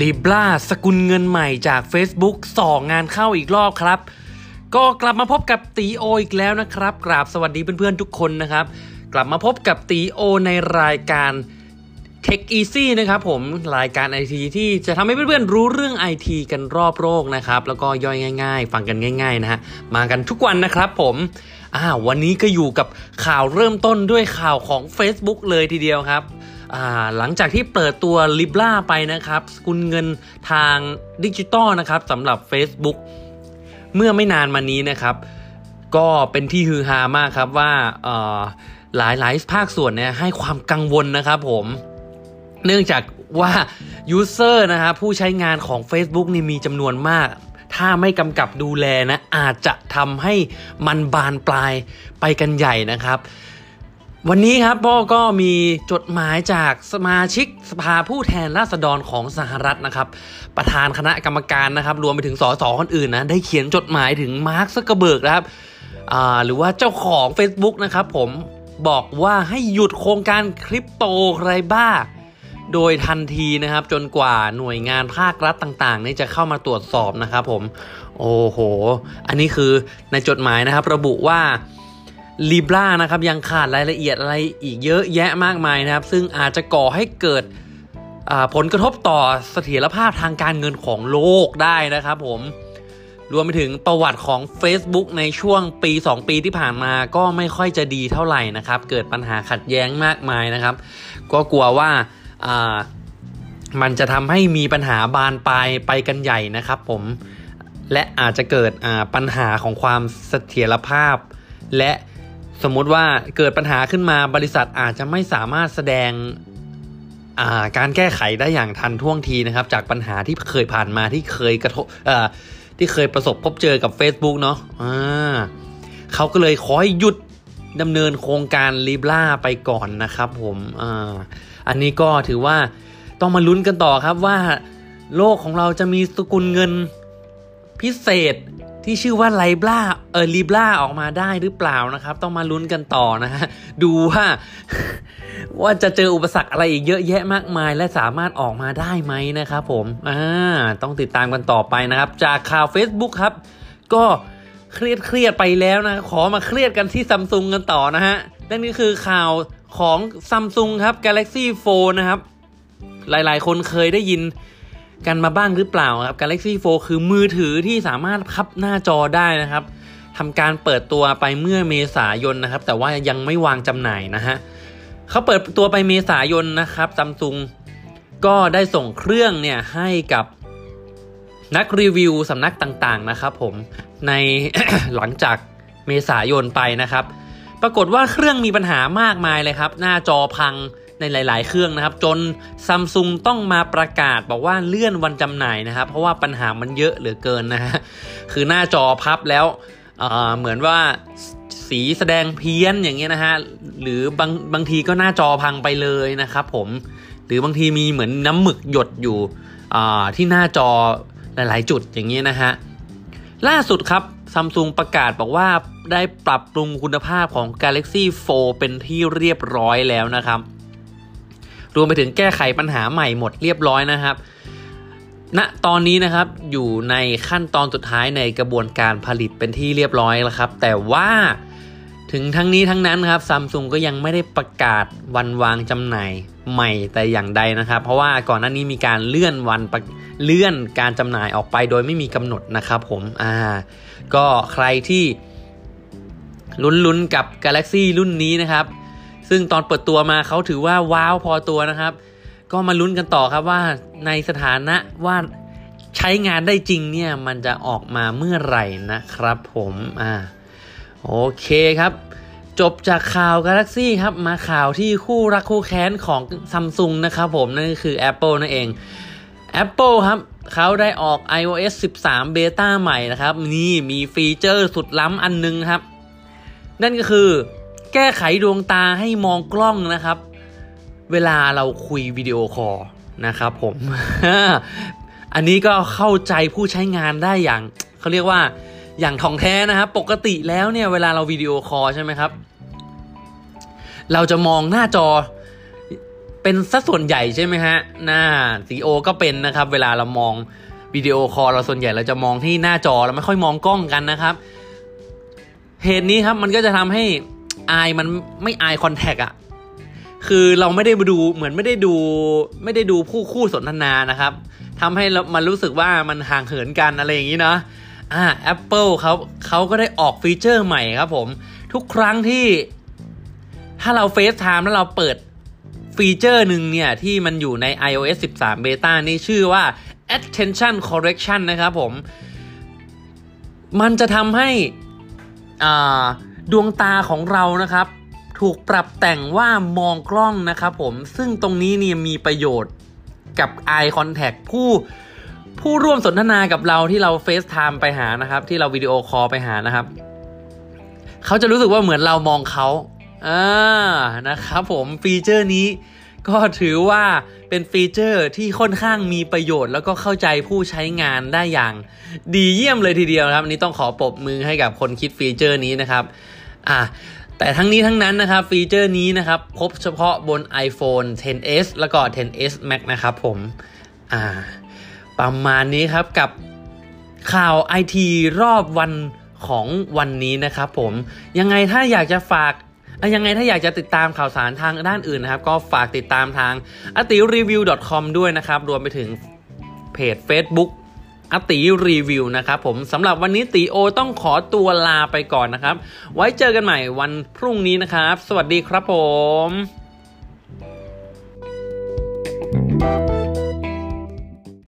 ลีบลาสกุลเงินใหม่จาก Facebook สองงานเข้าอีกรอบครับ ก็กลับมาพบกับตีโออีกแล้วนะครับ กราบสวัสดีเพื่อนๆทุกคนนะครับ กลับมาพบกับตีโอในรายการ Tech Easy นะครับผมรายการไอทีที่จะทำให้เพื่อนๆรู้เรื่องไอทีกันรอบโลกนะครับ แล้วก็ย่อยง่าย ๆ ฟังกันง่าย ๆ นะฮะมากันทุกวันนะครับผมอ่าวันนี้ก็อยู่กับข่าวเริ่มต้นด้วยข่าวของ Facebook เลยทีเดียวครับ หลังจากที่เปิดตัว Libra ไปนะครับสกุลเงินทางดิจิตอลนะครับสำหรับ Facebook เมื่อไม่นานมานี้นะครับ ก็เป็นที่ฮือฮามากครับว่าหลายหลายภาคส่วนเนี่ยให้ความกังวลนะครับผม เนื่องจากว่า user นะครับผู้ใช้งานของ Facebook นี่มีจำนวนมาก ถ้าไม่กำกับดูแลนะอาจจะทำให้มันบานปลายไปกันใหญ่นะครับ วันนี้ครับพ่อก็มีจดหมายจากสมาชิกสภาผู้แทนราษฎรของสหรัฐนะครับ ประธานคณะกรรมการนะครับ รวมไปถึงสสคนอื่นนะได้เขียนจดหมายถึงมาร์คซักเกอร์เบิร์กนะครับหรือว่าเจ้าของ Facebook นะครับผมบอกว่าให้หยุดโครงการคริปโต Libra โดยทันทีนะครับจนกว่าหน่วยงานภาครัฐต่างๆนี่จะเข้ามาตรวจสอบนะครับผม โอ้โห อันนี้คือในจดหมายนะครับระบุว่า ลีบรานะครับยังขาดรายละเอียดอะไรอีกเยอะแยะมากมายนะครับ ซึ่งอาจจะก่อให้เกิดผลกระทบต่อเสถียรภาพทางการเงินของโลกได้นะครับผมรวมไปถึงประวัติของ Facebook ในช่วงปี 2 ปีที่ผ่านมาก็ไม่ค่อยจะดีเท่าไหร่นะครับ เกิดปัญหาขัดแย้งมากมายนะครับ ก็กลัวว่ามันจะทำให้มีปัญหาบานปลายไปกันใหญ่นะครับผมและอาจจะเกิดปัญหาของความเสถียรภาพ และ สมมุติว่าเกิดปัญหาขึ้นมาบริษัทอาจจะไม่สามารถแสดงการแก้ไขได้อย่างทันท่วงทีนะครับ จากปัญหาที่เคยผ่านมาที่เคยกระทบที่เคยประสบพบเจอกับ Facebook เนาะะเขาก็เลยขอให้หยุดดำเนินโครงการลีบล่าไปก่อนนะครับผมออันนี้ก็ถือว่าต้องมาลุ้นกันต่อครับว่าโลกของเราจะมีสกุลเงินพิเศษ ที่ชื่อว่าไลบลาเออลีบลาออกมาได้หรือเปล่านะครับ ต้องมาลุ้นกันต่อนะฮะดูว่าว่าจะเจออุปสรรคอะไรอีกเยอะแยะมากมาย และสามารถออกมาได้ไหมนะครับผมอ่าต้องติดตามกันต่อไปนะครับ จากข่าว Facebook ครับ ก็เครียดเครียดไปแล้วนะ ขอมาเครียดกันที่ซัมซุงกันต่อนะฮะนั่นนี่คือข่าวของซัมซุงครับ Galaxy Fold นะครับ หลายๆ คนเคยได้ยิน กันมาบ้างหรือเปล่าครับ Galaxy 4คือมือถือที่สามารถพับหน้าจอได้นะครับทำการเปิดตัวไปเมื่อเมษายนนะครับ แต่ว่ายังไม่วางจำหน่ายนะฮะเขาเปิดตัวไปเมษายนนะครับซัมซุงก็ได้ส่งเครื่องเนี่ยให้กับนักรีวิวสำนักต่างๆนะครับผมในหลังจากเมษายนไปนะครับ ปรากฏว่าเครื่องมีปัญหามากมายเลยครับ หน้าจอพัง ในหลาย ๆ เครื่องนะครับ จนซัมซุงต้องมาประกาศบอกว่าเลื่อนวันจำหน่ายนะครับ เพราะว่าปัญหามันเยอะเหลือเกินนะฮะคือหน้าจอพับแล้วเหมือนว่าสีแสดงเพี้ยนอย่างเงี้ยนะฮะหรือบางบางทีก็หน้าจอพังไปเลยนะครับผมหรือบางทีมีเหมือนน้ำหมึกหยดอยู่ที่หน้าจอหลาย ๆ จุดอย่างเงี้ยนะฮะล่าสุดครับซัมซุงประกาศบอกว่าได้ปรับปรุงคุณภาพของ Galaxy 4 เป็นที่เรียบร้อยแล้วนะครับ รวมไปถึงแก้ไขปัญหาใหม่หมดเรียบร้อยนะครับณตอนนี้นะครับอยู่ในขั้นตอนสุดท้ายในกระบวนการผลิตเป็นที่เรียบร้อยแล้วครับ แต่ว่าถึงทั้งนี้ทั้งนั้นครับซัมซุงก็ยังไม่ได้ประกาศวันวางจำหน่ายใหม่แต่อย่างใดนะครับ เพราะว่าก่อนหน้านี้มีการเลื่อนวันเลื่อนการจำหน่ายออกไปโดยไม่มีกำหนดนะครับผมอ่าก็ใครที่ลุ้นๆกับ Galaxy รุ่นนี้นะครับ ซึ่งตอนเปิดตัวมาเขาถือว่าว้าวพอตัวนะครับ ก็มาลุ้นกันต่อครับว่าในสถานะว่าใช้งานได้จริงเนี่ยมันจะออกมาเมื่อไหร่นะครับผมอ่าโอเคครับ จบจากข่าว Galaxy ครับมาข่าวที่คู่รักคู่แค้นของซัมซุงนะครับผม นั่นก็คือ Apple นั่นเอง Apple ครับเขาได้ออก iOS 13 Beta ใหม่นะครับ นี่มีฟีเจอร์สุดล้ำอันนึงครับ นั่นก็คือ แก้ไขดวงตาให้มองกล้องนะครับ เวลาเราคุยวิดีโอคอลนะครับผม อันนี้ก็เข้าใจผู้ใช้งานได้อย่างเขาเรียกว่าอย่างถ่องแท้นะครับ ปกติแล้วเนี่ยเวลาเราวิดีโอคอลใช่ไหมครับ เราจะมองหน้าจอเป็นสัดส่วนใหญ่ใช่ไหมฮะหน้าซีโอก็เป็นนะครับ เวลาเรามองวิดีโอคอลเราส่วนใหญ่เราจะมองที่หน้าจอเราไม่ค่อยมองกล้องกันนะครับ เหตุนี้ครับมันก็จะทำให้ eye มันไม่ eye contact อะคือเราไม่ได้ดูเหมือนไม่ได้ดูไม่ได้ดูผู้คู่สนทนานะครับทำให้มันรู้สึกว่ามันห่างเหินกันอะไรอย่างนี้เนาะอ่า Apple เขาเขาก็ได้ออกฟีเจอร์ใหม่ครับผม ทุกครั้งที่ ถ้าเรา FaceTime แล้วเราเปิดฟีเจอร์หนึ่งเนี่ย ที่มันอยู่ใน iOS 13 Beta นี่ชื่อว่า attention correction นะครับผม มันจะทำให้อ่า ดวงตาของเรานะครับ ถูกปรับแต่งว่ามองกล้องนะครับผมซึ่งตรงนี้เนี่ยมีประโยชน์กับ eye contact ผู้ผู้ร่วมสนทนากับเราที่เรา FaceTime ไปหานะครับ ที่เราวิดีโอคอลไปหานะครับ เขาจะรู้สึกว่าเหมือนเรามองเขาอ่านะครับผมฟีเจอร์นี้ ก็ถือว่าเป็นฟีเจอร์ที่ค่อนข้างมีประโยชน์ แล้วก็เข้าใจผู้ใช้งานได้อย่าง ดีเยี่ยมเลยทีเดียวครับ อันนี้ต้องขอปรบมือให้กับคนคิดฟีเจอร์นี้นะครับอ่าแต่ทั้งนี้ทั้งนั้นนะครับฟีเจอร์นี้นะครับพบเฉพาะบน iPhone 10s แล้วก็ 10s Max นะครับผมอ่าประมาณนี้ครับกับข่าวไอทีรอบวันของวันนี้นะครับผมยังไงถ้าอยากจะฝาก ยังไงถ้าอยากจะติดตามข่าวสารทางด้านอื่นนะครับ ก็ฝากติดตามทางอติรีวิว .com ด้วยนะครับ รวมไปถึงเพจ Facebook อติรีวิวนะครับผมสำหรับวันนี้ตีโอต้องขอตัวลาไปก่อนนะครับ ไว้เจอกันใหม่วันพรุ่งนี้นะครับ สวัสดีครับผม